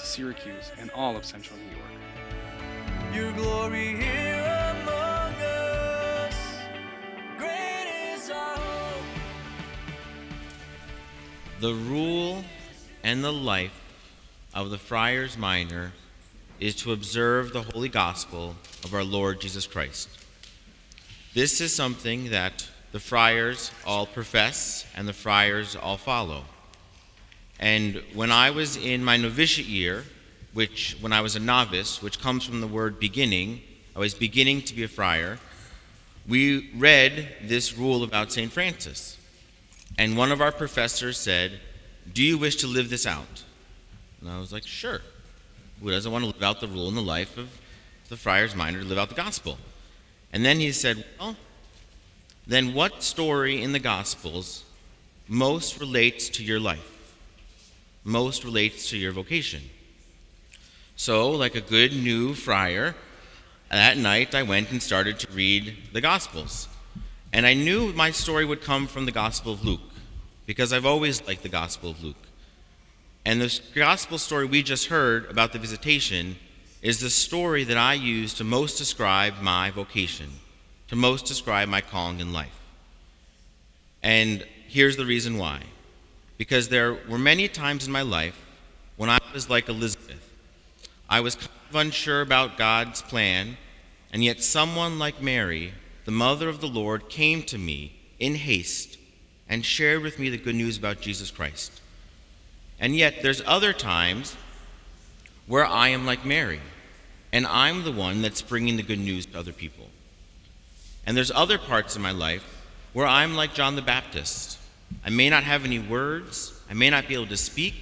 to Syracuse and all of central New York. Your glory here among us. Great is our hope. The rule and the life of the Friars Minor is to observe the Holy Gospel of our Lord Jesus Christ. This is something that the friars all profess and the friars all follow. And when I was in my novitiate year, which when I was a novice, which comes from the word beginning, I was beginning to be a friar, we read this rule about St. Francis. And one of our professors said, Do you wish to live this out? And I was like, Sure. Who doesn't want to live out the rule in the life of the friars minor to live out the gospel? And then he said, Well, then what story in the gospels most relates to your life? Most relates to your vocation? So, like a good new friar, that night I went and started to read the Gospels. And I knew my story would come from the Gospel of Luke, because I've always liked the Gospel of Luke. And the Gospel story we just heard about the visitation is the story that I use to most describe my vocation, to most describe my calling in life. And here's the reason why. Because there were many times in my life when I was like Elizabeth. I was kind of unsure about God's plan, and yet someone like Mary, the mother of the Lord, came to me in haste and shared with me the good news about Jesus Christ. And yet there's other times where I am like Mary, and I'm the one that's bringing the good news to other people. And there's other parts of my life where I'm like John the Baptist. I may not have any words, I may not be able to speak,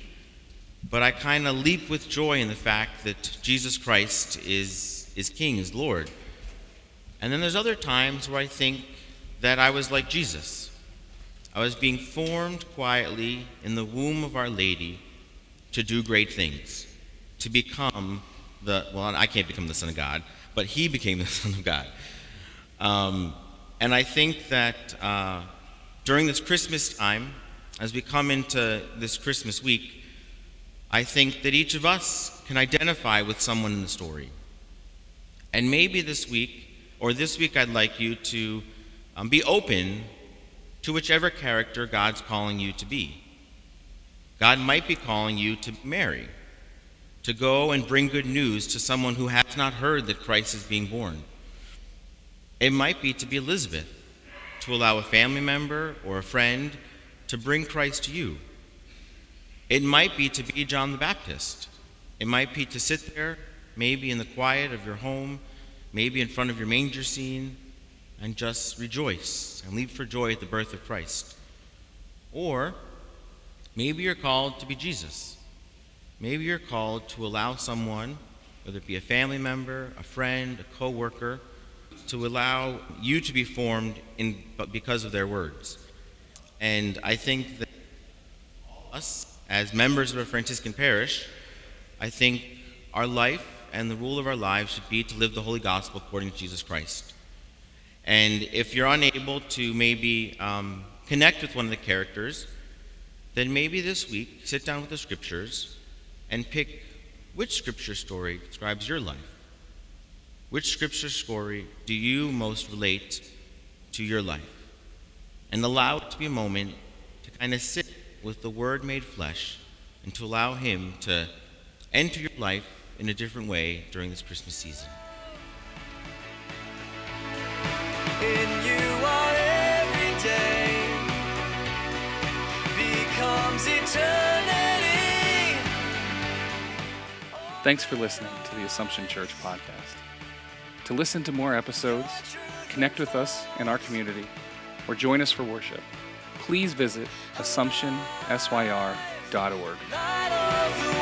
but I kind of leap with joy in the fact that Jesus Christ is, is King, is Lord. And then there's other times where I think that I was like Jesus. I was being formed quietly in the womb of Our Lady to do great things, to become the, well, I can't become the Son of God, but He became the Son of God. Um, and I think that uh, during this Christmas time, as we come into this Christmas week, I think that each of us can identify with someone in the story. And maybe this week, or this week, I'd like you to um, be open to whichever character God's calling you to be. God might be calling you to Mary, to go and bring good news to someone who has not heard that Christ is being born. It might be to be Elizabeth, to allow a family member or a friend to bring Christ to you. It might be to be John the Baptist. It might be to sit there, maybe in the quiet of your home, maybe in front of your manger scene, and just rejoice and leap for joy at the birth of Christ. Or maybe you're called to be Jesus. Maybe you're called to allow someone, whether it be a family member, a friend, a co-worker, to allow you to be formed in, because of their words. And I think that us, as members of a Franciscan parish, I think our life and the rule of our lives should be to live the Holy Gospel according to Jesus Christ. And if you're unable to maybe um, connect with one of the characters, then maybe this week sit down with the scriptures and pick which scripture story describes your life. Which scripture story do you most relate to your life? And allow it to be a moment to kind of sit with the Word made flesh and to allow Him to enter your life in a different way during this Christmas season. In you our every day becomes eternity. Thanks for listening to the Assumption Church podcast. To listen to more episodes, connect with us in our community, or join us for worship, please visit AssumptionSYR.org.